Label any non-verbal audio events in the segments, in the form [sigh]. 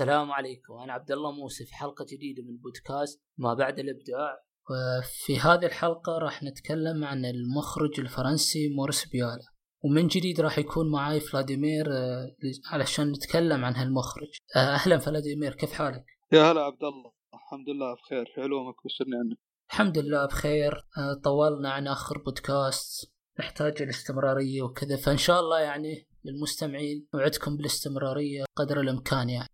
السلام عليكم. أنا عبد الله موسى في حلقة جديدة من بودكاست ما بعد الإبداع. وفي هذه الحلقة راح نتكلم عن المخرج الفرنسي موريس بيالا. ومن جديد راح يكون معاي فلاديمير آه، علشان نتكلم عن هالمخرج. آه، أهلا فلاديمير كيف حالك؟ يا هلا عبد الله. الحمد لله بخير. في علومك؟ بشرني عنك الحمد لله بخير. آه، طولنا عن آخر بودكاست. نحتاج الاستمرارية وكذا. فإن شاء الله يعني للمستمعين نوعدكم بالاستمرارية قدر الإمكان يعني.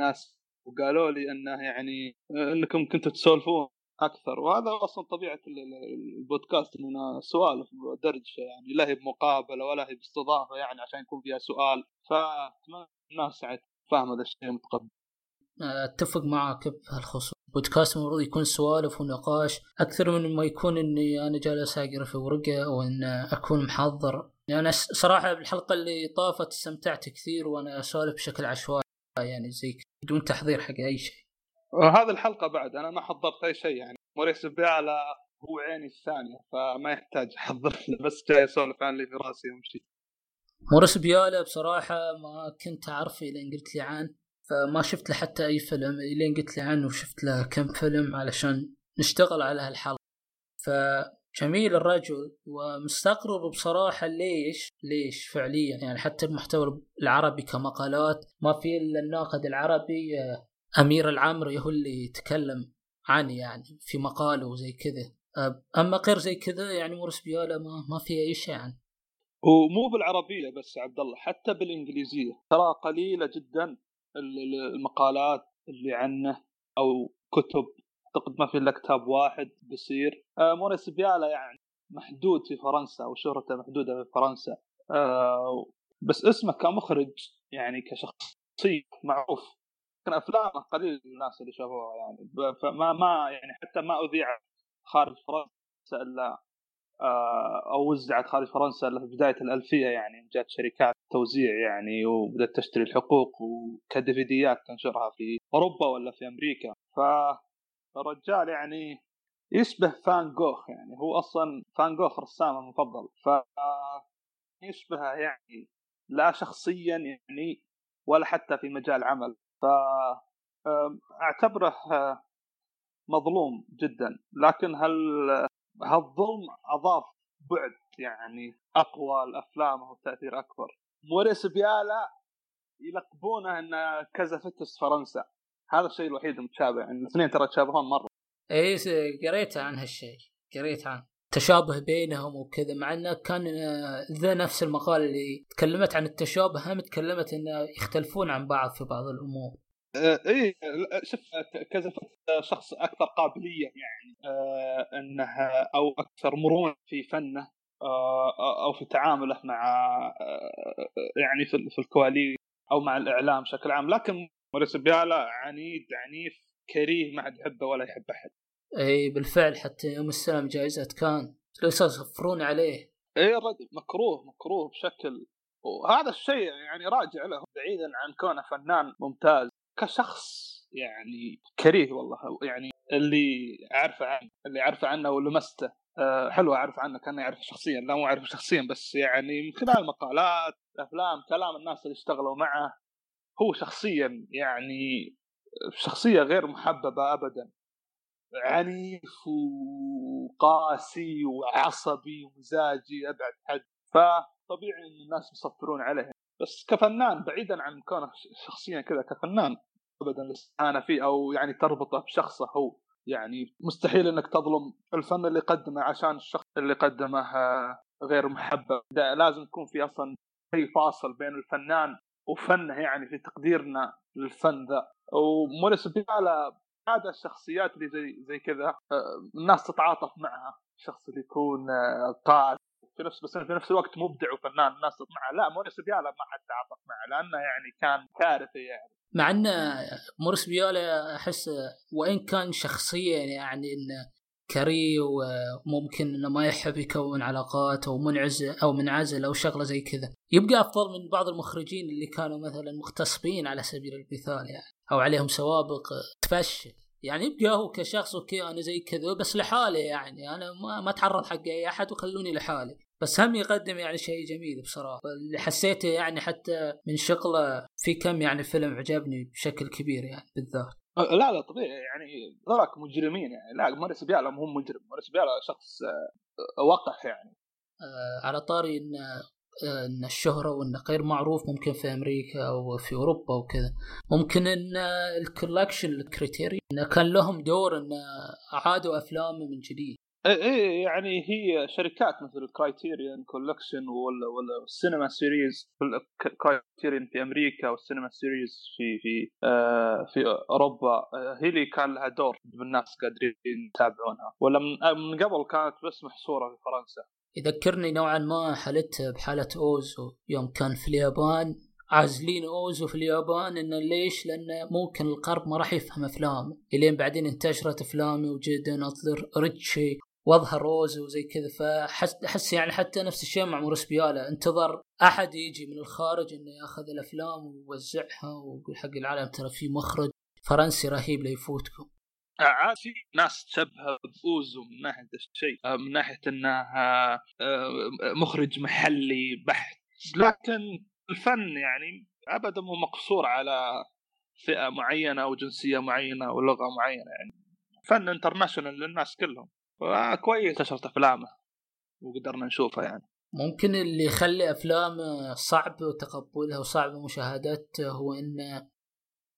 ناس وقالوا لي إنه يعني إنكم كنتوا تسولفون أكثر. وهذا أصلا طبيعة البودكاست اننا سوالف درجه يعني لا هي بمقابلة ولا هي باستضافة يعني عشان يكون فيها سؤال. فأتمنى الناس فاهمه هذا الشيء متقبل أتفق معك بهالخصوص. بودكاست المفروض يكون سوالف ونقاش. أكثر من ما يكون إني أنا جالس أقرأ في ورقة أو إن أكون محضر. يعني أنا صراحة بالحلقة اللي طافت استمتعت كثير وأنا أسولف بشكل عشوائي. يعني زي بدون تحضير حق أي شيء. وهذه الحلقة بعد أنا ما حضرت أي شيء يعني. موريس بيالا هو عيني الثانية فما يحتاج أحضر بس جاي اسولف عن اللي في راسي وامشي موريس بيالا بصراحة ما كنت أعرفه لين قلت لي عنه فما شفت له حتى أي فيلم لين قلت لي عنه وشفت له كم فيلم علشان نشتغل على هالحلقة. فجميل الرجل ومستغرب بصراحة ليش ليش فعليا. يعني حتى المحتوى العربي كمقالات ما في إلا الناقد العربي آه، أمير العمري هو اللي يتكلم عنه يعني في مقاله وزي كذا. آه، أما غير زي كذا يعني مورس بيالا ما, ما في أي شيء عنه ومو بالعربيه بس عبد الله حتى بالإنجليزية. ترى قليلة جدا المقالات اللي عنه أو كتب أعتقد ما في إلا كتاب واحد بصير آه موريس بيالا يعني محدود في فرنسا وشهرته محدودة في فرنسا. آه بس اسمه كمخرج يعني كشخصية معروف. كان أفلامه قليل الناس اللي شافوها يعني. فما ما يعني حتى ما أذيع خارج فرنسا إلا آه، أو وزعت خارج فرنسا إلا في بداية الألفية يعني. جات شركات توزيع يعني وبدأت تشتري الحقوق وكدفيديات تنشرها في أوروبا ولا في أمريكا. فالرجال يعني يشبه فان جوخ يعني هو أصلا فان جوخ رسامه المفضل ف يشبهه يعني لا شخصيا يعني ولا حتى في مجال عمل ف أعتبره مظلوم جدا لكن هل هالظلم أضاف بعد يعني أقوى الأفلام وتاثير أكبر. موريس بيالا يلقبونه إنه كازافتس فرنسا. هذا الشيء الوحيد المتشابه يعني الاثنين ترى يتشابهون مرة. اي قريت عن هالشيء قريت عن تشابه بينهم وكذا مع إنه كان ذا نفس المقال اللي تكلمت عن التشابه هم تكلمت إنه يختلفون عن بعض في بعض الأمور. آه، اي شوف كذا شخص أكثر قابلية يعني آه، إنه أو أكثر مرونة في فنه آه، أو في تعامله مع يعني في الكواليس أو مع الإعلام بشكل عام. لكن موريس بيالا عنيد عنيف كريه ما حد يحبه ولا يحب أحد. إي بالفعل حتى يوم استلم جائزة كان. يصفرون عليه. إي الرجل مكروه مكروه بشكل وهذا الشيء يعني راجع له بعيدا عن كونه فنان ممتاز. كشخص يعني كريه والله يعني اللي أعرفه عنه اللي أعرفه عنه ولمسته. أه حلو أعرف عنه كانه يعرفه شخصيا لا مو أعرفه شخصيا بس يعني من خلال مقالات أفلام كلام الناس اللي اشتغلوا معه. هو شخصيا يعني شخصية غير محببة ابدا. عنيف وقاسي وعصبي ومزاجي أبعد حد فطبيعي إن الناس يصفرون عليه. بس كفنان بعيدا عن كونه شخصيا كذا كفنان ابدا الاستهانه فيه أو يعني تربطه بشخصه هو. يعني مستحيل إنك تظلم الفن اللي قدمه عشان الشخص اللي قدمه غير محبب. لازم يكون في أصلا شيء فاصل بين الفنان وفنه يعني في تقديرنا للفن ذا. وموريس بيالا هذا الشخصيات اللي زي زي كذا آه، الناس تتعاطف معها. الشخص اللي يكون آه، قائد. في نفس بس في نفس الوقت مبدع وفنان الناس معه. لا موريس بيالا ما حد تعاطف معه لأنه يعني كان كارثي يعني. مع إن موريس بيالا أحس وإن كان شخصيا يعني انه crazy وممكن إنه ما يحب يكون علاقات أو منعزل أو منعزل أو شغلة زي كذا. يبقى أفضل من بعض المخرجين اللي كانوا مثلا مغتصبين على سبيل المثال يعني أو عليهم سوابق تفشل. يعني يبقى هو كشخص okay أنا زي كذا بس لحالي يعني. أنا ما, ما أتعرض حق أي أحد وخلوني لحالي. بس هم يقدم يعني شيء جميل بصراحة. اللي حسيته يعني حتى من شغلة في كم يعني فيلم عجبني بشكل كبير يعني بالذات. لا لا طبيعي يعني ذولاك مجرمين يعني لا موريس بيالا مو مجرم موريس بيالا شخص أه، وقح يعني. آه على طاري إن إن الشهرة وإنه غير معروف ممكن في أمريكا أو في أوروبا وكذا ممكن إن ال Collection ال Criterion إنه كان لهم دور إن اعادوا افلامه من جديد. إيه إيه يعني هي شركات مثل ال Criterion Collection ولا ولا ال Cinema Series Criterion في أمريكا وال Cinema Series في في آه في أوروبا آه هي اللي كان لها دور بالناس قادرين يتابعونها. ولا من, آه، من قبل كانت بس محصورة في فرنسا. يذكرني نوعا ما حالته بحالة أوزو. يوم كان في اليابان عازلين أوزو في اليابان إنه ليش؟ لأنه ممكن الغرب ما راح يفهم افلامه، إلين بعدين انتشرت افلامه وجدا أطلر ريتشي واظهر اوزو وزي كذا فحس أحس يعني حتى نفس الشيء مع موريس بيالا. انتظر أحد يجي من الخارج إنه ياخذ الأفلام ويوزعها ويقول حق العالم ترى في مخرج فرنسي رهيب ليفوتكم عاد في ناس تشبه بأوزو من ناحية الشيء آه، من ناحية إنه آه، مخرج محلي بحت. لكن الفن يعني ابدا مو مقصور على فئة معينة أو جنسية معينة أو لغة معينة يعني. فن انترناشونال للناس كلهم. كويس. انتشرت أفلامه. وقدرنا نشوفها يعني. ممكن اللي يخلي افلامه صعب تقبلها وصعب مشاهدتها هو انه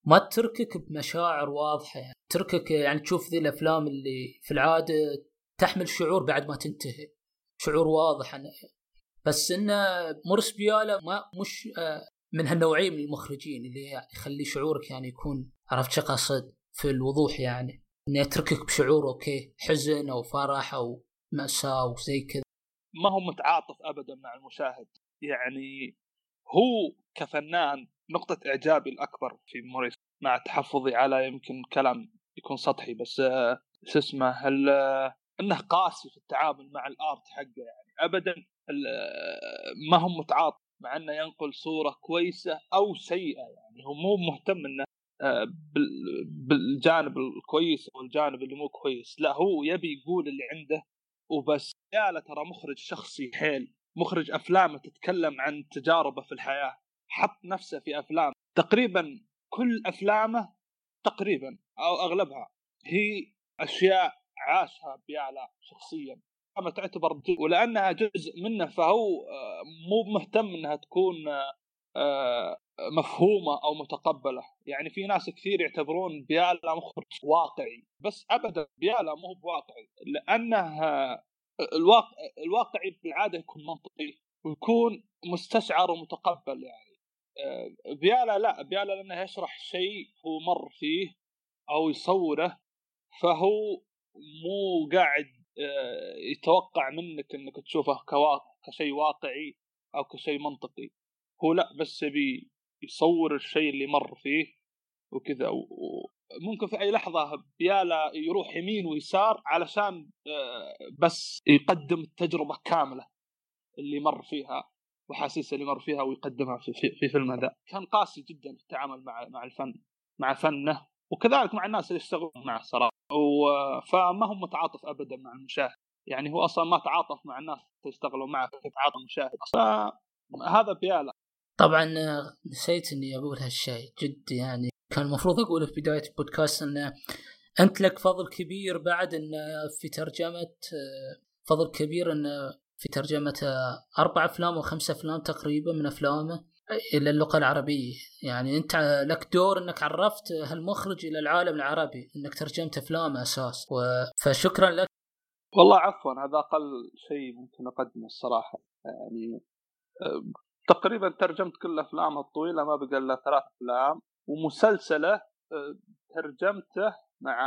ما تركك بمشاعر واضحة يعني. تركك يعني تشوف ذي الأفلام اللي في العادة تحمل شعور بعد ما تنتهي. شعور واضح. أنا بس انه مورس بيالا ما مش آه، من هالنوعيه من المخرجين اللي يخلي شعورك يعني يكون عرفت شو قصد في الوضوح يعني. إنه يتركك بشعور okay حزن أو فرح أو مأساة وزي كذا. ما هو متعاطف ابدا مع المشاهد. يعني هو كفنان نقطة إعجابي الأكبر في موريس. مع تحفظي على يمكن كلام يكون سطحي بس آه، شو اسمه هل آه، إنه قاسي في التعامل مع الآرت حقه. يعني ابدا آه، ما هو متعاطف مع إنه ينقل صورة كويسة أو سيئة. يعني هو مو مهتم إنه بالجانب الكويس أو الجانب اللي مو كويس. لا هو يبي يقول اللي عنده وبس. يا ترى مخرج شخصي حيل. مخرج أفلامه تتكلم عن تجاربه في الحياة. حط نفسه في أفلام. تقريبا كل أفلامه تقريبا أو أغلبها هي أشياء عاشها بيالا شخصيا. أما تعتبر ولأنها جزء منه فهو آه، مو مهتم إنها تكون آه، مفهومة أو متقبلة. يعني في ناس كثير يعتبرون بيالا مخرج واقعي بس ابدا بيالا مو بواقعي لأنه آه، الواقع الواقعي بالعادة يكون منطقي ويكون مستشعر ومتقبل يعني. بيالا لا بيالا لأنه يشرح شيء هو مر فيه أو يصوره فهو مو قاعد آه، يتوقع منك إنك تشوفه كشيء واقعي أو كشيء منطقي. هو لا بس يبي يصور الشيء اللي مر فيه وكذا. وممكن في أي لحظة بيالا يروح يمين ويسار علشان آه، بس يقدم التجربة كاملة اللي مر فيها واحاسيس اللي مر فيها ويقدمها في, في, في فيلم هذا. كان قاسي جدا في التعامل مع مع الفن مع فنه. وكذلك مع الناس اللي يشتغلون معه صراحة. فما هو متعاطف ابدا مع المشاهد. يعني هو أصلا ما تعاطف مع الناس اللي يشتغلوا معه تعاطف المشاهد. فهذا بيالا. طبعا نسيت إني أقول هالشيء جد يعني كان المفروض أقوله في بداية البودكاست إنه أنت لك فضل كبير بعد انه في ترجمة فضل كبير انه في ترجمة أربع أفلام أو خمس أفلام تقريبا من أفلامه إلى اللغة العربية. يعني أنت لك دور أنك عرفت هالمخرج إلى العالم العربي أنك ترجمت أفلامه أساس. و... فشكرا لك. والله عفوا هذا أقل شيء ممكن أقدمه الصراحة. يعني تقريبا ترجمت كل أفلامه الطويلة ما بقى إلا ثلاث أفلام. ومسلسله ترجمته مع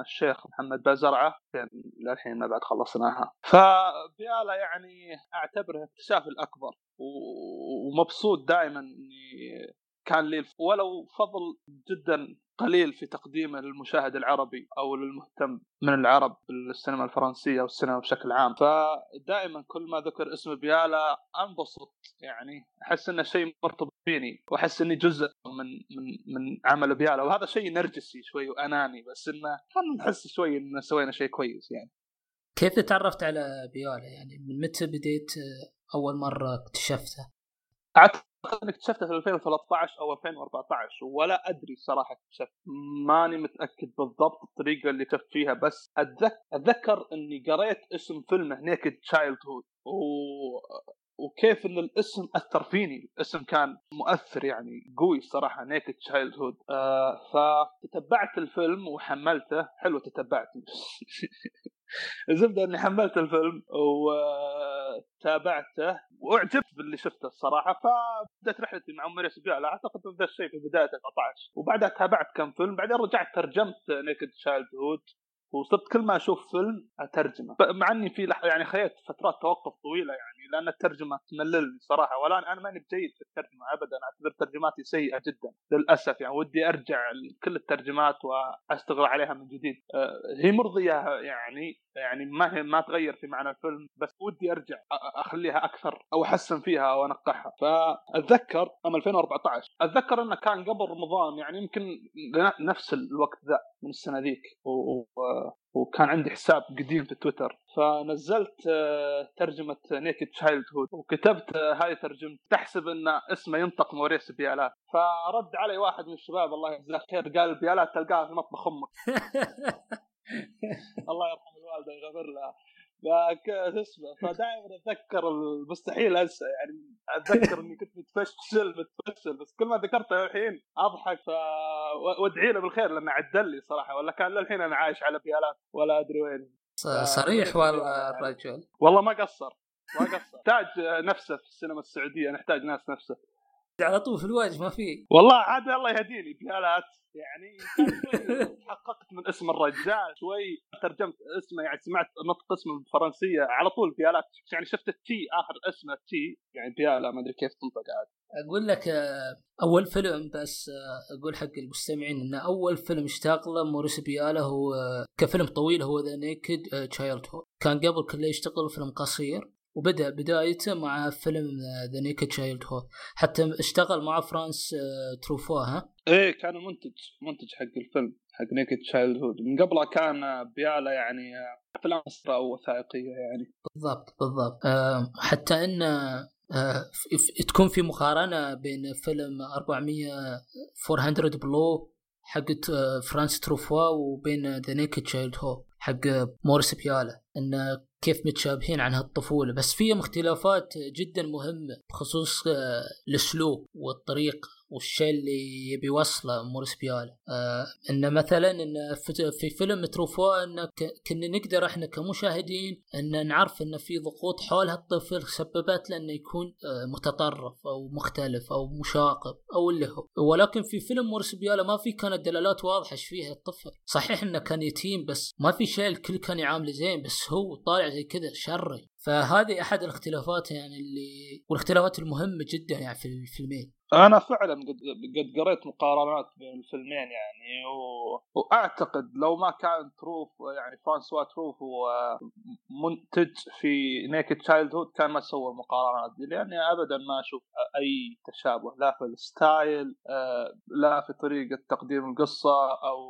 الشيخ محمد بازرعه يعني للحين ما بعد خلصناها. فبيالا يعني أعتبره اكتشاف الأكبر ومبسوط دائما إني كان لي ولو فضل جدا قليل في تقديمه للمشاهد العربي أو للمهتم من العرب بالسينما الفرنسية والسينما بشكل عام. فدائما كل ما ذكر اسم بيالا أنبسط يعني أحس إنه شيء مرتبط فيني وأحس إني جزء من من من عمل بيالا. وهذا شيء نرجسي شوي وأناني بس إنه خلينا نحس شوي انه سوينا شيء كويس يعني. كيف تعرفت على بيالا؟ يعني من متى بديت أول مرة اكتشفته؟ أعتقد اكتشفته في 2013 أو 2014 ولا أدري صراحة اكتشفت. ماني متأكد بالضبط الطريقة اللي اكتشفت فيها بس أتذكر إني قريت اسم فيلمه Naked Childhood و... وكيف إن الاسم أثر فيني. الاسم كان مؤثر يعني قوي صراحة Naked Childhood فتتبعت الفيلم وحملته. حلو تتبعته الزبده [laughs] إني حملت الفيلم وتابعته واعجبت باللي شفته الصراحة فبدأت رحلتي مع ام بيالا أعتقد ذا الشيء في بداية 14 وبعدها تابعت كم فيلم بعدين رجعت ترجمت Naked Childhood وصرت كل ما أشوف فيلم أترجمه. مع إني في لح... يعني خذيت فترات توقف طويلة يعني لأن الترجمة تمللني صراحة. ولا أنا ماني بجيد في الترجمة ابدا أعتبر ترجماتي سيئة جدا للأسف. يعني ودي أرجع لكل الترجمات وأشتغل عليها من جديد. أه هي مرضية يعني يعني ما هي ما تغير في معنى الفيلم بس ودي أرجع أخليها أكثر أو أحسن فيها أو أنقحها. فأتذكر أم 2014 أتذكر انه كان قبل رمضان يعني يمكن نفس الوقت ذا من السنة ذيك و... وكان عندي حساب قديم في تويتر. فنزلت آه، ترجمة Naked Childhood وكتبت آه، هاي ترجمة تحسب أن اسمه ينطق موريس بيالات. فرد علي واحد من الشباب الله يجزاه خير قال بيالات تلقاها في مطبخ أمك. [laughs] الله يرحم الوالدة ويغفر لها. شو اسمه فدائما أتذكر المستحيل أنسى يعني أتذكر إني كنت متفشل متفشل بس كل ما ذكرته الحين أضحك وادعي له بالخير لأنه عدل لي صراحة ولا كان للحين أنا عايش على بيالات ولا أدري وين. صريح والله الرجل والله ما قصر ما قصر. نحتاج نفسه في السينما السعودية نحتاج ناس نفسه. على طول في الوجه ما في. والله عاد الله يهديني بيالات يعني [laughs] حققت من اسم الرجال شوي ترجمت اسمه يعني سمعت نطق اسمه بالفرنسية على طول بيالات يعني شفت ال T آخر اسمه T يعني بيالا ما أدري كيف تنطق عاد. أقول لك آه، أول فيلم بس آه، أقول حق المستمعين إن أول فيلم اشتغله موريس بيالا هو آه، كفيلم طويل هو The Naked Childhood كان قبل كله يشتغل فيلم قصير. وبدأ بدايته مع فيلم The Naked Childhood حتى اشتغل مع فرانسوا تروفو ها؟ إيه كان منتج منتج حق الفيلم حق Naked Childhood من قبله كان بيالا يعني أفلام قصيره أو وثائقية يعني. بالضبط بالضبط. أه حتى إن أه تكون في مقارنة بين فيلم 400 400 Blows حقت آه، فرانسوا تروفو وبين The Naked Childhood حق موريس بيالا انه كيف متشابهين عن هالطفولة. بس فيهم اختلافات جدا مهمة بخصوص آه، الأسلوب والطريقة. والشيء اللي يبي يوصله موريس بيالا. آه إنه مثلا انه في فيلم تروفوا انه كنا نقدر إحنا كمشاهدين إن نعرف انه في ضغوط حول هالطفل سببت له إنه يكون آه متطرف أو مختلف أو مشاغب أو اللي هو. ولكن في فيلم موريس بيالا ما في كانت دلالات واضحة إيش فيها الطفل. صحيح إنه كان يتيم بس ما في شيء الكل كان يعامله زين بس هو طالع زي كذا شري. فهذه أحد الاختلافات يعني اللي والاختلافات المهمة جدا يعني في الفيلمين. أنا فعلا قد قريت مقارنات بين الفيلمين يعني و... وأعتقد لو ما كان تروفو يعني فرانسوا تروفو هو منتج في Naked Childhood كان ما سوى المقارنات دي لأني ابدا ما أشوف أي تشابه لا في ال style آه، لا في طريقة تقديم القصة أو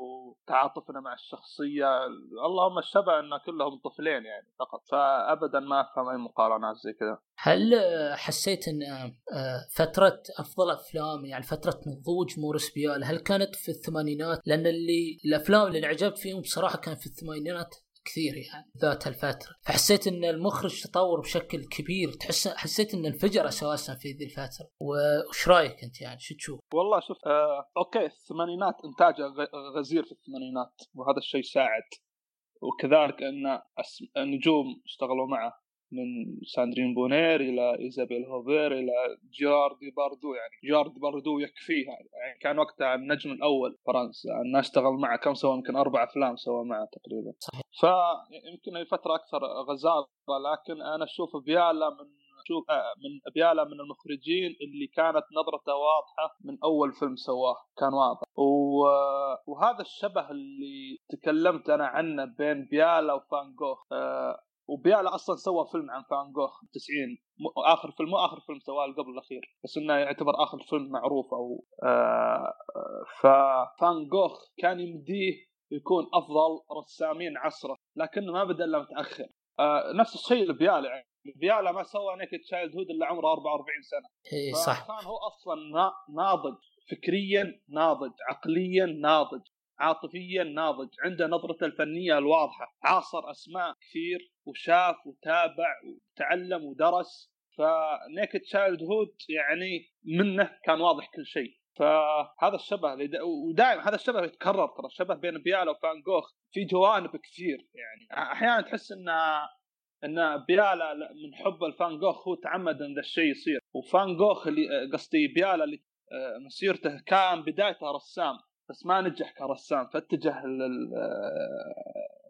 تعاطفنا مع الشخصية اللهم الشبه إن كلهم طفلين يعني فقط فابدا ما أفهم أي مقارنات زي كذا. هل حسيت إن آه، فترة أفضل أفلام يعني فترة نضوج موريس بيالا هل كانت في الثمانينات؟ لأن اللي الأفلام اللي انعجبت فيهم بصراحه كان في الثمانينات كثير يعني ذات الفترة فحسيت إن المخرج تطور بشكل كبير تحس حسيت إن انفجر أساسا في ذي الفترة. وش رأيك أنت يعني؟ شو تشوف؟ والله شوف آه okay الثمانينات انتاجه غزير في الثمانينات وهذا الشيء ساعد. وكذلك إن النجوم اشتغلوا معه. من ساندرين بونير إلى إيزابيل هوبير إلى جيرار ديبارديو يعني جيرار ديبارديو يكفيها يعني كان وقتها النجم الأول فرنسا. الناس اشتغل معه كم سوى يمكن أربع أفلام سوى معه تقريبا. صحيح. فيمكن فتره أكثر غزاره لكن أنا أشوف بيالا من شوف آه، من بيالا من المخرجين اللي كانت نظرته واضحة من أول فيلم سواه كان واضح. وهذا الشبه اللي تكلمت أنا عنه بين بيالا وفان جوخ. آه، وبيالا أصلا سوى فيلم عن فان جوخ 90 آخر فيلم مو آخر فيلم سواه قبل الأخير بس إنه يعتبر آخر فيلم معروف أو آه ففان جوخ كان يمديه يكون أفضل رسامين عصره لكنه ما بدأ إلا متأخر. آه نفس الشيء لبيالا يعني بيالا ما سوى Naked Childhood إلا عمره 44 سنة. اي صح. كان هو أصلا ناضج فكريا ناضج عقليا ناضج عاطفيا ناضج عنده نظرته الفنية الواضحة عاصر أسماء كثير. وشاف وتابع وتعلم ودرس ف Naked Childhood يعني منه كان واضح كل شيء. فهذا الشبه ودائما هذا الشبه يتكرر ترى الشبه بين بيالا وفان جوخ في جوانب كثير يعني. أحيانا تحس إن إن بيالا من حبه لفان جوخ هو تعمد إن ذا الشيء يصير. وفان جوخ اللي قصدي بيالا اللي مسيرته كان بدايته رسام بس ما نجح كرسام فاتجه لل...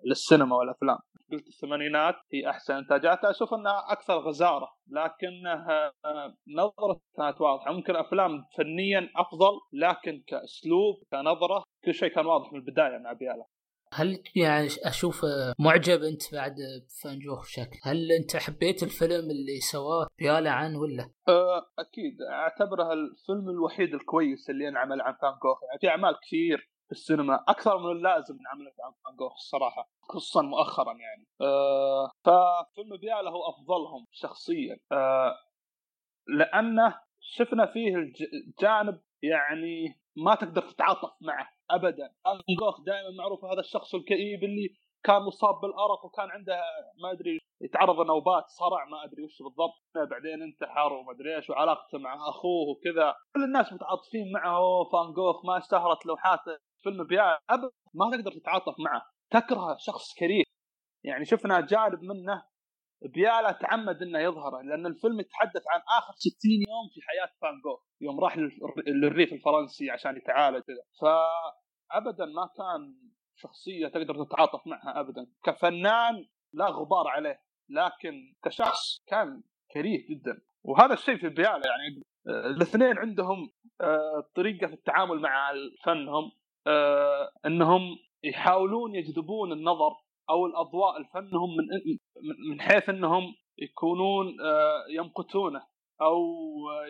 للسينما والأفلام. قلت الثمانينات هي أحسن انتاجات أشوف أنها أكثر غزارة لكنها آه، نظرة كانت واضحة. ممكن أفلام فنيا أفضل لكن كأسلوب كنظرة كل شيء كان واضح من البداية مع بيالا. هل يعني أشوف معجب أنت بعد فانجوخ شكل هل أنت حبيت الفيلم اللي سواه بيالا عنه ولا؟ أه، أكيد. أعتبره الفيلم الوحيد الكويس اللي انعمل عن فان جوخ يعني في أعمال كثير في السينما أكثر من اللازم انعملت عن جوخ الصراحة خصوصا مؤخرا يعني. أه ففيلم بيالا هو أفضلهم شخصيا. أه لأنه شفنا فيه الجانب يعني ما تقدر تتعاطف معه ابدا. فان جوخ دائما معروف هذا الشخص الكئيب اللي كان مصاب بالأرق وكان عنده ما أدري يتعرض لنوبات صرع ما أدري وش بالضبط. بعدين انتحر وما أدري إيش وعلاقته مع أخوه وكذا. كل الناس متعاطفين معه فان جوخ ما اشتهرت لوحاته. فيلم بيع ابدا ما تقدر تتعاطف معه. تكره شخص كريه. يعني شفنا جانب منه بيالا تعمد إنه يظهر لأن الفيلم يتحدث عن آخر 60 يوم في حياة فان جوخ يوم راح للريف الفرنسي عشان يتعالج فابدا ما كان شخصية تقدر تتعاطف معها ابدا. كفنان لا غبار عليه لكن كشخص كان كريه جدا. وهذا الشيء في بيالا يعني الاثنين عندهم آه، طريقة في التعامل مع فنهم آه، إنهم يحاولون يجذبون النظر أو الأضواء لفنهم من من حيث إنهم يكونون آه، يمقتونه أو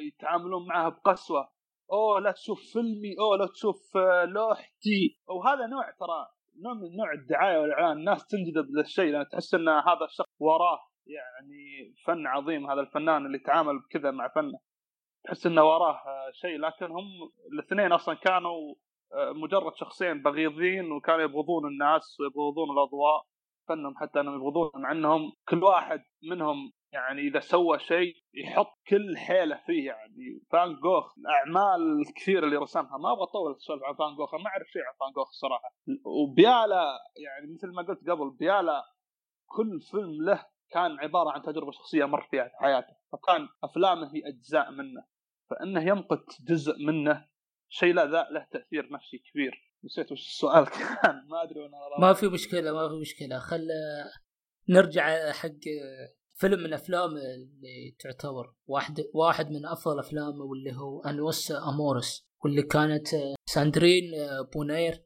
يتعاملون معها بقسوة. أوه لا تشوف فيلمي أوه لا تشوف آه، لوحتي. وهذا نوع ترى نوع من نوع الدعاية والإعلان. الناس تنجذب للشيء لأن تحس إن هذا الشخص وراه يعني فن عظيم هذا الفنان اللي تعامل بكذا مع فنه. تحس إنه وراه آه، شيء. لكن هم الاثنين أصلا كانوا مجرد شخصين بغيضين وكانوا يبغضون الناس ويبغضون الأضواء فنهم حتى إنهم يبغضون مع انهم كل واحد منهم يعني إذا سوى شيء يحط كل حيله فيه يعني. فان جوخ الأعمال الكثيرة اللي رسمها ما أبغى أطول السؤال عن فان جوخ ما أعرف شيء عن فان جوخ الصراحه وبيالا يعني مثل ما قلت قبل بيالا كل فيلم له كان عبارة عن تجربة شخصية مر فيها في حياته. فكان أفلامه هي أجزاء منه. فإنه يمقت جزء منه شيء لا له تأثير نفسي كبير. نسيت وش السؤال [laughs] كان. ما أدري وأنا ما في مشكلة ما في مشكلة. خل نرجع حق فيلم من الافلام اللي تعتبر واحد واحد من أفضل افلامه واللي هو انوس أمورس واللي كانت ساندرين بونير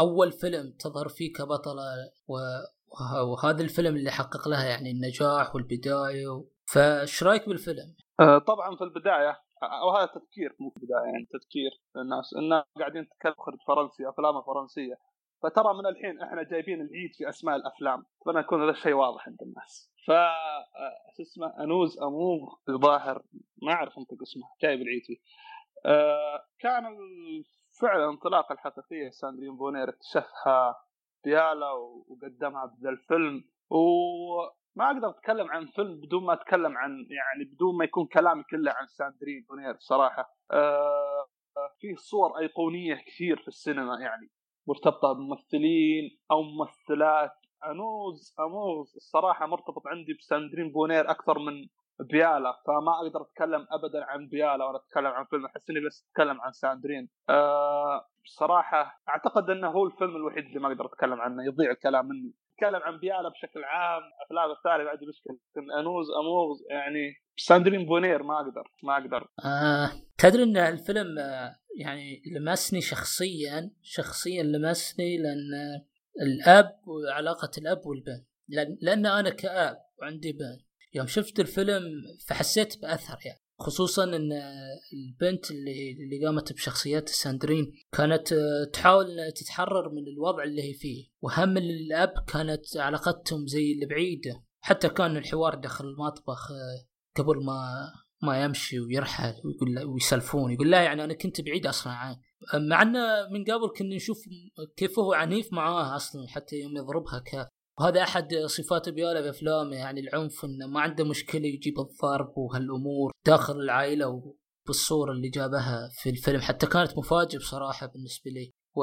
أول فيلم تظهر فيه كبطلة وهذا الفيلم اللي حقق لها يعني النجاح والبداية فإيش رأيك بالفيلم؟ آه، طبعا في البداية أو هذا تفكير مو في البداية يعني تفكير الناس ان قاعدين نتكلم فرنسي أفلام فرنسية. فترى من الحين إحنا جايبين العيد في أسماء الأفلام. فأنا يكون هذا الشيء واضح عند الناس. ف آه، شو اسمه À nos amours الظاهر. ما أعرف انطق اسمه. جايب العيد فيه. آه كان فعلا الانطلاقه الحقيقية ساندرين بونير اكتشفها بيالا وقدمها بذا الفيلم. و ما أقدر أتكلم عن فيلم بدون ما أتكلم عن يعني بدون ما يكون كلامي كله عن ساندرين بونير صراحة. آه في صور أيقونية كثير في السينما يعني مرتبطة بممثلين أو ممثلات. À nos amours الصراحة مرتبط عندي بساندرين بونير أكثر من بيالا فما أقدر أتكلم ابدا عن بيالا ولا أتكلم عن فيلم. أحس إني بس أتكلم عن ساندرين. أه بصراحه أعتقد إنه هو الفيلم الوحيد اللي ما أقدر أتكلم عنه يضيع الكلام مني. اتكلم عن بيالا بشكل عام افلام ما عندي مشكله À nos amours يعني ساندرين بونير ما أقدر ما أقدر. آه تدري إن الفيلم آه يعني لمسني شخصيا شخصيا لمسني لأن الأب وعلاقة الأب والبن لأن, أنا كأب وعندي بن يوم شفت الفيلم فحسيت بأثر يعني. خصوصا إن البنت اللي اللي قامت بشخصيات ساندرين كانت تحاول تتحرر من الوضع اللي هي فيه وهم الأب كانت علاقتهم زي اللي بعيدة. حتى كان الحوار داخل المطبخ قبل ما ما يمشي ويرحل ويقول ويسلفون يقول لا يعني أنا كنت بعيد أصلا عنه مع إنه من قبل كنا نشوف كيف هو عنيف معاه أصلا حتى يوم يضربها وهذا أحد صفات بيالا بافلامه يعني العنف إنه ما عنده مشكلة يجيب الضرب وهالأمور داخل العائلة بالصورة اللي جابها في الفيلم حتى كانت مفاجئة بصراحة بالنسبة لي. و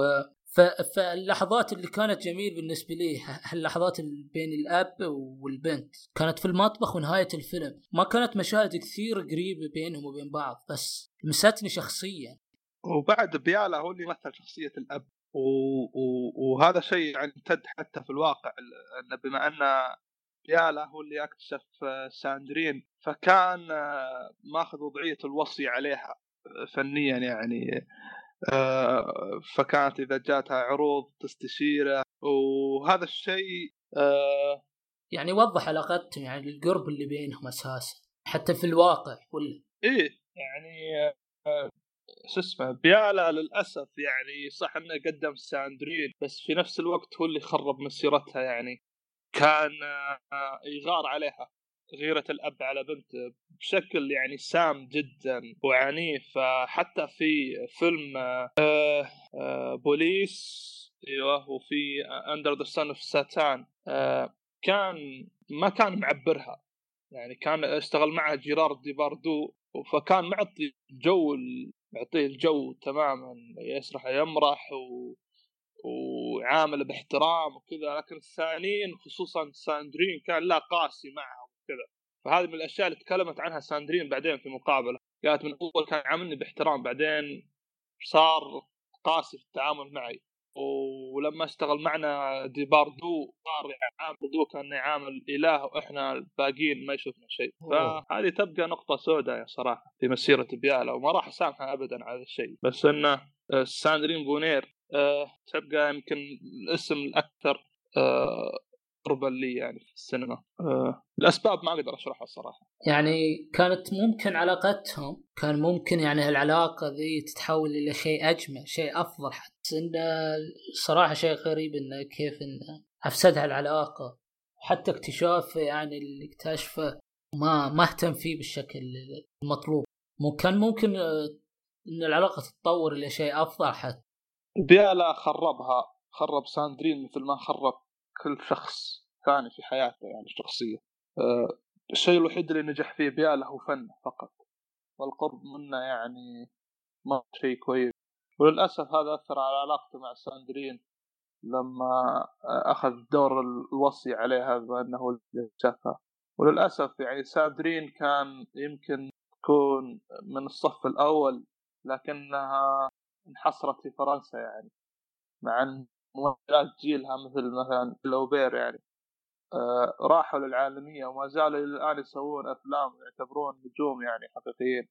فاللحظات اللي كانت جميل بالنسبة لي هاللحظات اللي بين الأب والبنت. كانت في المطبخ ونهاية الفيلم. ما كانت مشاهد كثير قريبة بينهم وبين بعض بس لمستني شخصيا. وبعد بيالا هو اللي مثل شخصية الأب. وهذا شيء يعني امتد حتى في الواقع أن بما أن بيالا هو اللي اكتشف ساندرين فكان ماخذ وضعية الوصي عليها فنيا يعني فكانت إذا جاتها عروض تستشيره وهذا الشيء يعني وضح علاقتهم يعني القرب اللي بينهم أساسا حتى في الواقع ولا إيه يعني شو اسمه بيالا للأسف يعني صح إنه قدم ساندرين بس في نفس الوقت هو اللي خرب مسيرتها يعني. كان يغار عليها غيرة الأب على بنته بشكل يعني سام جدا وعنيف. حتى في فيلم آه آه بوليس أيوه وفي Under the Sun of Satan كان ما كان معبرها. يعني كان اشتغل معها جيرارد دي باردو فكان معطي جو معطيه الجو تماما يسرح يمرح و... وعامله باحترام وكذا لكن الثانيين خصوصا ساندرين كان لا قاسي معها وكذا. فهذه من الأشياء اللي تكلمت عنها ساندرين بعدين في مقابلة. قالت من أول كان عاملني باحترام بعدين صار قاسي في التعامل معي. ولما اشتغل معنا ديبارديو صار يعامل دو كان يعامل إله وإحنا الباقيين ما يشوفنا شيء. فهذه تبقى نقطة سوداء يا صراحة في مسيرة بيالا وما راح اسامحها ابدا على هذا الشيء. بس إنه ساندرين بونير أه تبقى يمكن الاسم الأكثر أه قربا لي يعني في السينما. أه الأسباب ما أقدر أشرحها الصراحه يعني كانت ممكن علاقتهم كان ممكن يعني العلاقه ذي تتحول إلى شيء أجمل شيء أفضل حتى. انه صراحة شيء غريب انه كيف انه أفسدها العلاقة. حتى اكتشافه يعني اللي اكتشفه ما ما اهتم فيه بالشكل المطلوب. كان ممكن إن العلاقة تتطور إلى شيء أفضل حتى. بيالا خربها خرب ساندرين مثل ما خرب كل شخص ثاني في حياته يعني الشخصيه أه الشيء الوحيد اللي نجح فيه بياله هو فن فقط. والقرب منه يعني ما شيء كويس. وللأسف هذا أثر على علاقته مع ساندرين لما أخذ دور الوصي عليها بانه شافها وللأسف يعني ساندرين كان يمكن تكون من الصف الأول لكنها انحصرت في فرنسا يعني مع إن ممثلات جيلها مثل مثلا لوبير يعني آه راحوا للعالمية وما زالوا إلى الآن يسوون أفلام يعتبرون نجوم يعني حقيقيين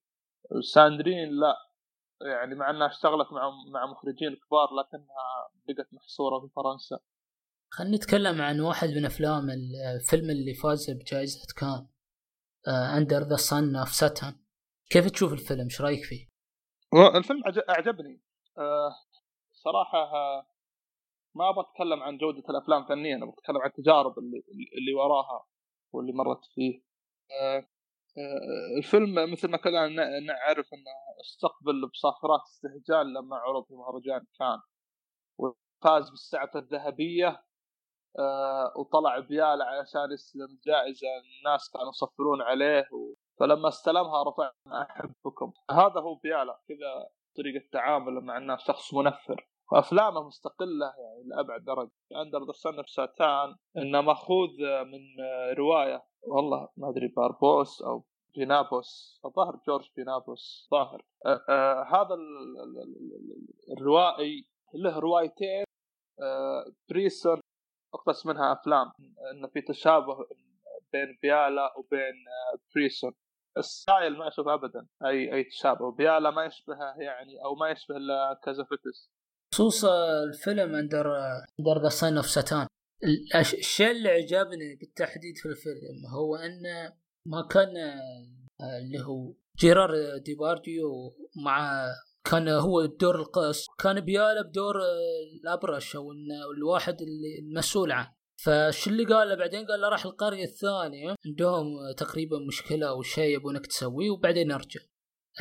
ساندرين لا يعني مع إنها اشتغلت مع مع مخرجين كبار لكنها بقت محصورة في فرنسا. خلينا نتكلم عن واحد من أفلام الفيلم اللي فاز بجائزة كان Under the Sun of Satan كيف تشوف الفيلم؟ إيش رأيك فيه؟ الفيلم أعجبني أه صراحة ما أبغى أتكلم عن جودة الأفلام فنيا أبغى أتكلم عن التجارب اللي اللي وراها واللي مرت فيه. أه الفيلم مثل ما كنا نعرف انه استقبل بصافرات استهجان لما عرض في مهرجان كان. وفاز بالسعفه الذهبية أه وطلع بياله علشان يستلم جائزة الناس كانوا يصفرون عليه. فلما استلمها رفع أحبكم. هذا هو بياله كذا طريقة تعامله مع الناس شخص منفر. وأفلامه مستقلة يعني لأبعد درجة. اندر ذا سن ساتان إنه مأخوذ من رواية والله ما أدري باربوس أو برنانوس. الظاهر جورج برنانوس ظاهر. هذا الروائي له روايتين. بريسون اقتبس منها أفلام. إنه في تشابه بين بيالا وبين بريسون. ال style ما أشوف ابدا أي أي تشابه. بيالا ما يشبهه يعني أو ما يشبه إلا كازافيتس. خصوص الفيلم Under Under the Sun of Satan. الشيء اللي عجبني بالتحديد في الفيلم هو إنه ما كان آه، اللي هو جيرار ديبارديو مع كان هو بدور القس كان بياله بدور الأبرش أو الواحد اللي المسؤول عنه. فش اللي قال بعدين قال له راح القرية الثانية. عندهم تقريبا مشكلة أو شيء يبونك تسويه وبعدين أرجع.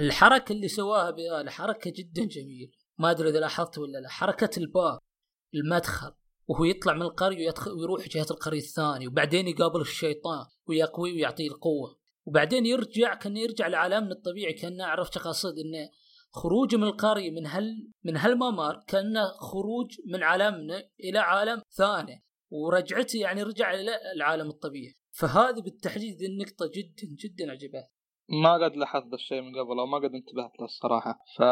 الحركة اللي سواها بياله حركة جدا جميلة. ما أدري إذا لاحظت ولا لا حركة الباب المدخل وهو يطلع من القرية ويدخل ويروح جهة القرية الثانية وبعدين يقابل الشيطان ويقويه ويعطيه القوة وبعدين يرجع كأنه يرجع لعالمنا الطبيعي كأنه عرفت قصد إنه خروجه من القرية من هال من هالممر كأنه خروج من عالمنا إلى عالم ثاني ورجعته يعني رجع إلى العالم الطبيعي. فهذه بالتحديد النقطة جدا جدا عجبتني ما قد لاحظت الشيء من قبل أو ما قد انتبهت له الصراحة. ف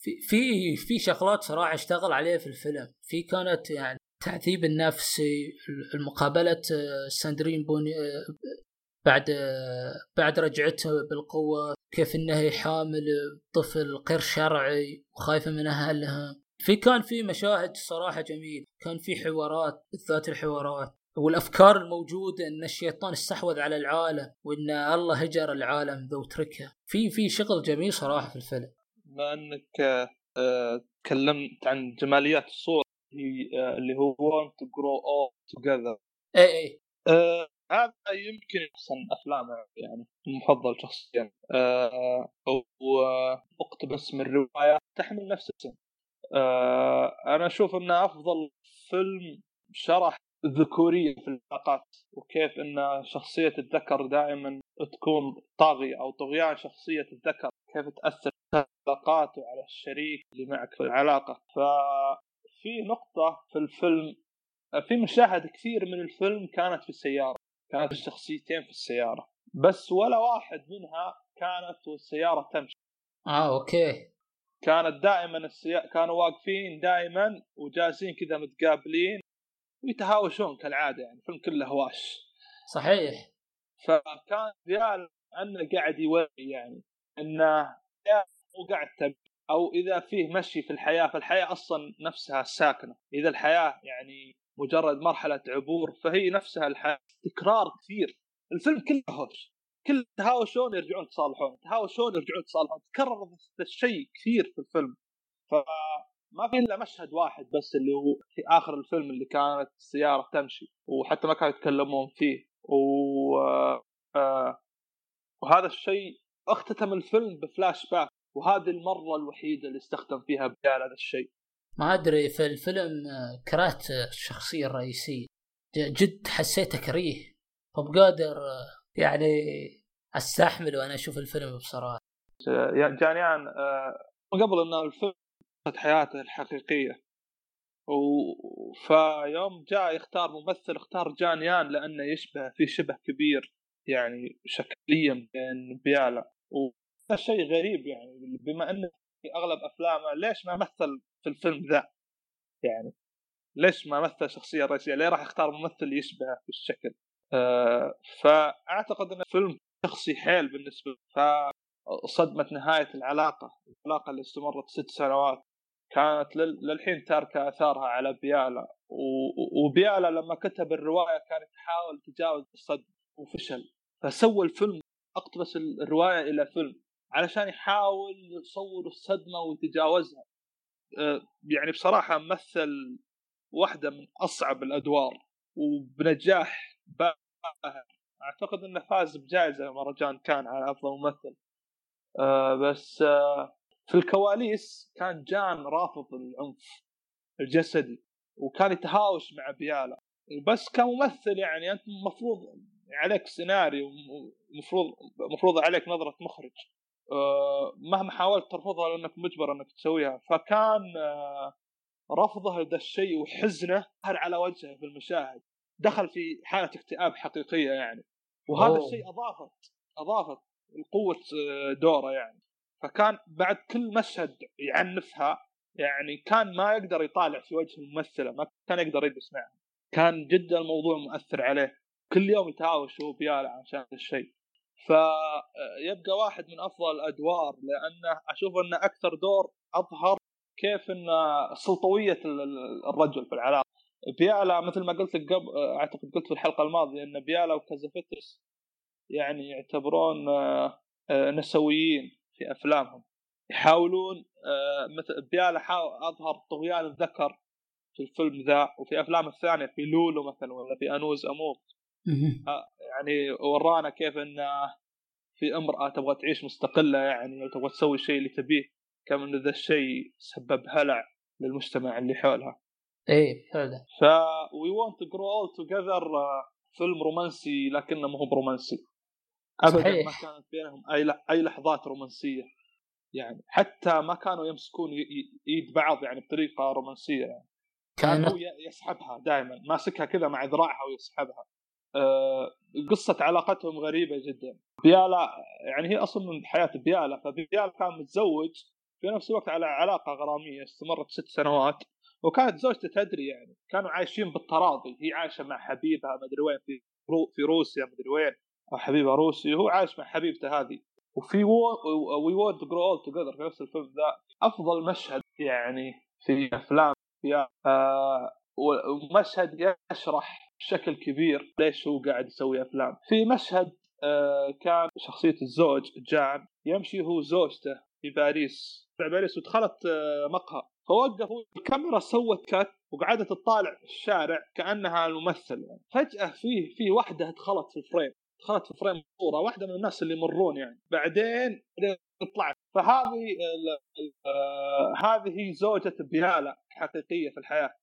في في في شغلات صراحة اشتغل عليها في الفيلم. في كانت يعني التعذيب النفسي المقابلة آه، ساندرين بوني آه، بعد آه، بعد رجعته بالقوة كيف انها حامل طفل غير شرعي وخايفة من أهلها. في كان في مشاهد صراحة جميل كان في حوارات بالذات الحوارات والأفكار الموجودة إن الشيطان استحوذ على العالم وإن الله هجر العالم ذا وتركه في في شغل جميل صراحة في الفيلم. بما أنك آه، تكلمت عن جماليات الصورة آه، اللي هو want to grow old together. اي اي آه هذا يمكن أحسن افلامه يعني المفضل شخصيا. آه واقتبس من رواية تحمل نفس الاسم آه أنا أشوف أنه أفضل فيلم شرح ذكورية في العلاقات وكيف أن شخصية الذكر دائما تكون طاغية أو طغيان شخصية الذكر كيف تأثر علاقاته على الشريك اللي معك في العلاقة. ففي نقطة في الفيلم في مشاهد كثير من الفيلم كانت في السيارة كانت الشخصيتين في السيارة بس ولا واحد منها كانت والسيارة تمشي. آه أوكي. كانت دائما السيارة كانوا واقفين دائما وجالسين كذا متقابلين ويتهاوشون كالعادة يعني الفيلم كله هواش. صحيح. فكان ريال أنه قاعد يوري يعني أنه مو قاعد تبكي أو إذا فيه مشي في الحياة فالحياة أصلا نفسها ساكنة. إذا الحياة يعني مجرد مرحلة عبور فهي نفسها الحياة. تكرار كثير. الفيلم كله هوش كل تهاوشون يرجعون يتصالحون؟ تهاوشون يرجعون يتصالحون؟ تكرر الشيء كثير في الفيلم. فما في إلا مشهد واحد بس اللي هو في آخر الفيلم اللي كانت السيارة تمشي. وحتى ما كانوا يتكلمون فيه. وهذا الشيء اختتم الفيلم بفلاش باك وهذه المرة الوحيدة اللي استخدم فيها بيال هذا الشيء. ما أدري في الفيلم كرهت الشخصية الرئيسية. جد حسيته كريه. فبقادر يعني أستحمل وأنا أشوف الفيلم بصراحة. جانيان آه، قبل ان الفيلم حياته الحقيقية. و... فيوم جاء يختار ممثل اختار جانيان لأنه يشبه في شبه كبير يعني شكليا بين بيالا. وهذا شيء غريب يعني بما إنه في أغلب أفلامه ليش ما مثل في الفيلم ذا؟ يعني ليش ما مثل شخصية رئيسية؟ ليه راح يختار ممثل يشبهه في الشكل آه فأعتقد إن الفيلم شخصي حيل بالنسبة فصدمة نهاية العلاقة العلاقة اللي استمرت ست سنوات. كانت للحين تاركه آثارها على بيالا وبيالا لما كتب الرواية كان يحاول يتجاوز الصدمه وفشل فسوى الفيلم أقتبس الرواية إلى فيلم علشان يحاول يصور الصدمة ويتجاوزها. يعني بصراحة مثل واحدة من أصعب الأدوار وبنجاح باهر. أعتقد إنه فاز بجائزة مهرجان كان على أفضل ممثل. بس في الكواليس كان جان رافض العنف الجسدي وكان يتهاوش مع بيالا بس كممثل يعني أنت المفروض عليك سيناريو مفروض مفروض عليك نظرة مخرج. آه، مهما حاولت ترفضها لأنك مجبر أنك تسويها. فكان آه، رفضه لذا الشيء وحزنه ظهر على وجهه في المشاهد. دخل في حالة اكتئاب حقيقية يعني. وهذا أوه. الشيء أضافت أضافت القوه آه، دوره يعني. فكان بعد كل مشهد يعنفها يعني كان ما يقدر يطالع في وجه الممثلة ما كان يقدر يجلس معها. كان جدا الموضوع مؤثر عليه. كل يوم يتهاوش هو بياله عشان الشيء. فيبقى واحد من أفضل الادوار لأنه أشوف أنه أكثر دور أظهر كيف إن سلطوية الرجل في العلاقه بيالا مثل ما قلت قبل أعتقد قلت في الحلقة الماضية إن بيالا وكازافتس يعني يعتبرون آه، نسويين. في أفلامهم. يحاولون آه، مثل بيالا أظهر طغيان الذكر في الفيلم ذا وفي أفلام الثانية في لولو مثلا ولا في À nos amours يعني ورانا كيف إنه في امرأة تبغى تعيش مستقلة يعني وتبغى تسوي الشيء اللي تبيه كم ان ذا الشيء سبب هلع للمجتمع اللي حولها. إيه فعلا. ف We Won't Grow Old Together فيلم رومانسي لكنه ما هو برومانسي. ابدا صحيح. ما كانت بينهم أي أي لحظات رومانسية. يعني حتى ما كانوا يمسكون إيد بعض يعني بطريقة رومانسية يعني. كان هو يسحبها دائما ماسكها كذا مع ذراعها ويسحبها. آه، قصة علاقتهم غريبة جدا. بيالا يعني هي أصلا من حياة بيالا فبيالا كان متزوج في نفس الوقت على علاقة غرامية استمرت ست سنوات وكانت زوجته تدري يعني. كانوا عايشين بالتراضي هي عايشة مع حبيبها مدري وين في في روسيا مدري وين. أو حبيبها روسي وهو عايش مع حبيبته هذه. وفي We Won't Grow Old Together في نفس الفيلم ذا. أفضل مشهد يعني في أفلام بيالا آه ومشهد يشرح بشكل كبير ليش هو قاعد يسوي أفلام. في مشهد آه، كان شخصية الزوج جان يمشي هو زوجته في باريس. في باريس ودخلت آه، مقهى. فوقفوا الكاميرا سوت cut وقعدت تطالع الشارع كأنها الممثل يعني. فجأة في في واحدة دخلت في ال frame. دخلت في frame صوره واحدة من الناس اللي يمرون يعني. بعدين طلعت فهذه آه، هذه زوجة بيالا حقيقية في الحياة.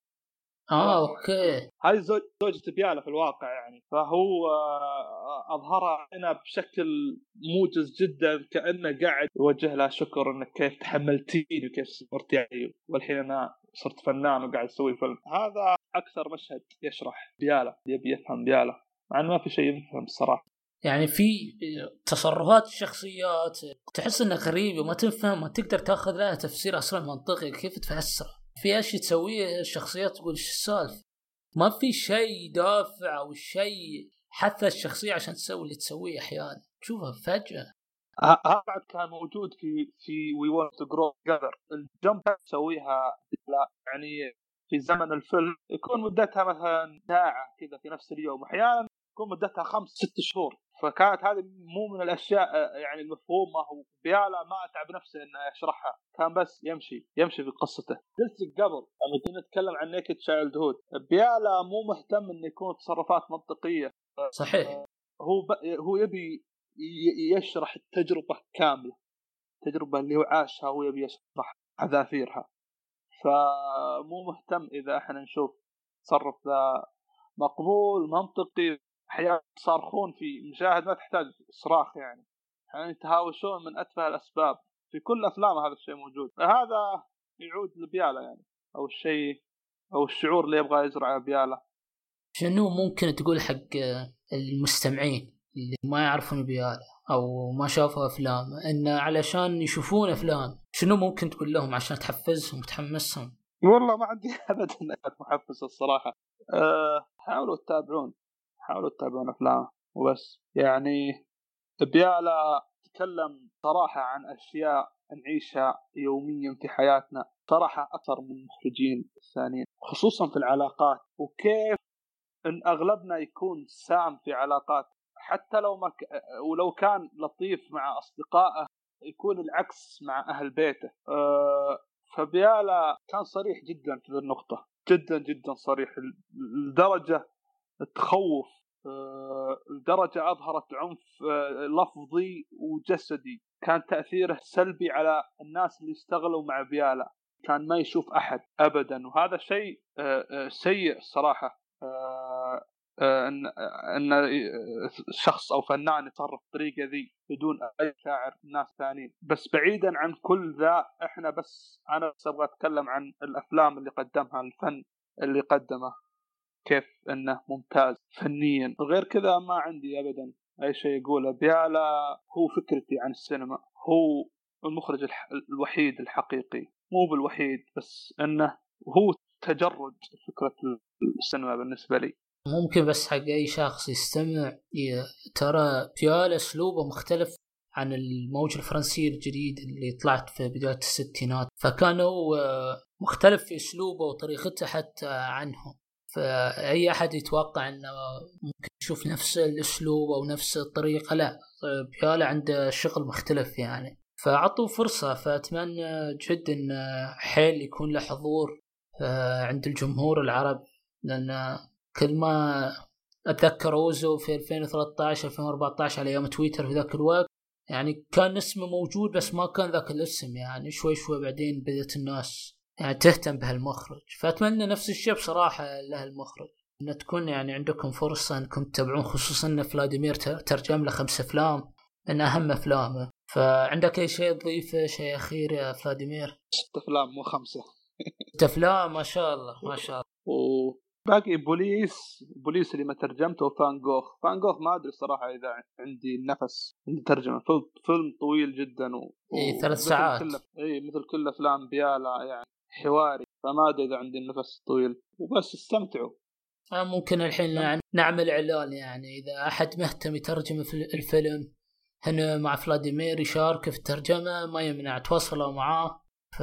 آه okay. هذه زوج زوجة بيالا في الواقع يعني. فهو آه، أظهرها هنا بشكل موجز جدا كأنه قاعد يوجه لها شكر إنك كيف تحملتيني وكيف صبرت يعني. والحين أنا صرت فنان وقاعد أسوي فيلم. هذا أكثر مشهد يشرح بيالا يبي يفهم بيالا. مع إنه ما في شيء يفهم الصراحه يعني في تصرفات الشخصيات تحس انها غريبه ما تفهم ما تقدر تأخذ لها تفسير أصلا منطقي كيف تفسر في أشياء تسويها الشخصيات تقول إيش السالفة؟ ما في شيء دافع أو شيء حث الشخصية عشان تسوي اللي تسويه أحيانا. تشوفها فجأة. هذا بعد كان موجود في في We Won't Grow Old Together ال jump تسويها لا يعني في زمن الفيلم يكون مدتها مثلا ساعة كذا في نفس اليوم. أحيانا تكون مدتها خمس ست شهور. فكانت هذه مو من الأشياء آه، يعني المفهومة وبيالا ما أتعب نفسه انه يشرحها كان بس يمشي يمشي في قصته. قلت لك قبل لما كنا نتكلم عن Naked Childhood بيالا مو مهتم إنه يكون تصرفات منطقية. صحيح. هو ب... هو يبي يشرح التجربة كاملة. التجربه اللي هو عاشها هو يبي يشرح حذافيرها. فمو مهتم إذا إحنا نشوف تصرف ذا مقبول منطقي. أحيانا يصارخون في مشاهد ما تحتاج صراخ يعني. يعني يتهاوشون من اتفه الأسباب. في كل أفلام هذا الشيء موجود. هذا يعود لبيالا يعني. أو الشيء أو الشعور اللي يبغى يزرعه بيالا شنو ممكن تقول حق المستمعين اللي ما يعرفون بيالا أو ما شافوا أفلام؟ إن علشان يشوفون أفلام شنو ممكن تقول لهم عشان تحفزهم وتحمسهم والله ما عندي [laughs] ابدا نكت محفزه الصراحة. أه حاولوا تتابعون. حاولوا تتابعون افلامه وبس. يعني بيالا تكلم صراحة عن أشياء نعيشها يوميا في حياتنا صراحة أكثر من المخرجين الثانيين خصوصا في العلاقات وكيف إن أغلبنا يكون سام في علاقات. حتى لو ما ك... ولو كان لطيف مع أصدقائه يكون العكس مع أهل بيته. أه فبيالا كان صريح جدا في النقطة جدا جدا صريح لدرجة تخوف لدرجة أظهرت عنف أه لفظي وجسدي. كان تأثيره سلبي على الناس اللي اشتغلوا مع بيالا كان ما يشوف أحد أبدا. وهذا شيء أه سيء الصراحة إن إن شخص أو فنان يتصرف بالطريقة ذي بدون أي شاعر ناس ثانيين. بس بعيدا عن كل ذا إحنا بس أنا بس أبغى أتكلم عن الأفلام اللي قدمها الفن اللي قدمه. كيف إنه ممتاز فنيا. غير كذا ما عندي ابدا أي شيء اقوله بيالا هو فكرتي عن السينما. هو المخرج. الوحيد الحقيقي. مو بالوحيد بس إنه هو تجرد فكرة السينما بالنسبة لي. ممكن بس حق أي شخص يستمع ترى بيالا أسلوبه مختلف عن الموجة الفرنسية الجديد اللي طلعت في بداية الستينات. فكان هو مختلف في أسلوبه وطريقته حتى عنهم. فأي أحد يتوقع إنه ممكن يشوف نفس الأسلوب أو نفس الطريقة لا. بياله عنده شغل مختلف يعني. فعطوا فرصة فأتمنى جدا إن حيل يكون له حضور آه، عند الجمهور العرب. لأن كل ما أتذكر أوزو في 2013 2014 على أيام تويتر في ذاك الوقت يعني كان اسمه موجود بس ما كان ذاك الاسم يعني شوي شوي بعدين بدأت الناس يعني تهتم بهالمخرج. فأتمنى نفس الشيء بصراحة له المخرج إن تكون يعني عندكم فرصة إنكم تتابعون خصوصا إن فلاديمير ترجم له خمس أفلام من أهم أفلامه. فعندك أي شيء تضيفه شيء أخير يا فلاديمير؟ ست أفلام مو خمسة. ست أفلام ما شاء الله ما شاء الله. وباقي بوليس بوليس اللي ما ترجمته فان جوخ. فان جوخ ما أدري الصراحة إذا عندي النفس عندي ترجمة. فيلم طويل جدا و... اي ثلاث ساعات. اي مثل كل أفلام بيالا يعني. حواري فما أدري إذا عندي النفس طويل وبس استمتعوا. آه، ممكن الحين نعمل إعلان يعني إذا أحد مهتم يترجم الفيلم هنا مع فلاديمير يشارك في الترجمة ما يمنع تواصلوا معاه ف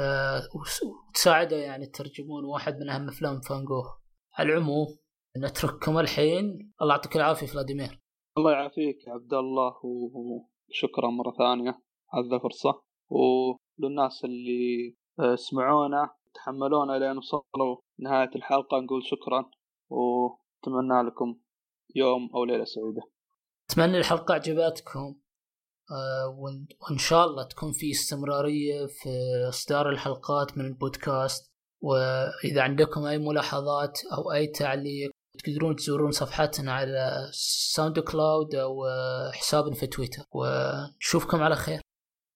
وتساعده يعني تترجمون واحد من أهم أفلام فانجو. على العموم نترككم الحين. الله يعطيك العافية فلاديمير. الله يعافيك عبد الله وشكرا مرة ثانية على الفرصه وللناس اللي آه، سمعونا تحملونا لين وصلوا نهاية الحلقة نقول شكرا وأتمنى لكم يوم أو ليلة سعيدة. أتمنى الحلقة عجبتكم آه، وان شاء الله تكون في استمرارية في إصدار الحلقات من البودكاست. وإذا عندكم أي ملاحظات أو أي تعليق تقدرون تزورون صفحتنا على SoundCloud أو حسابنا في تويتر. ونشوفكم على خير.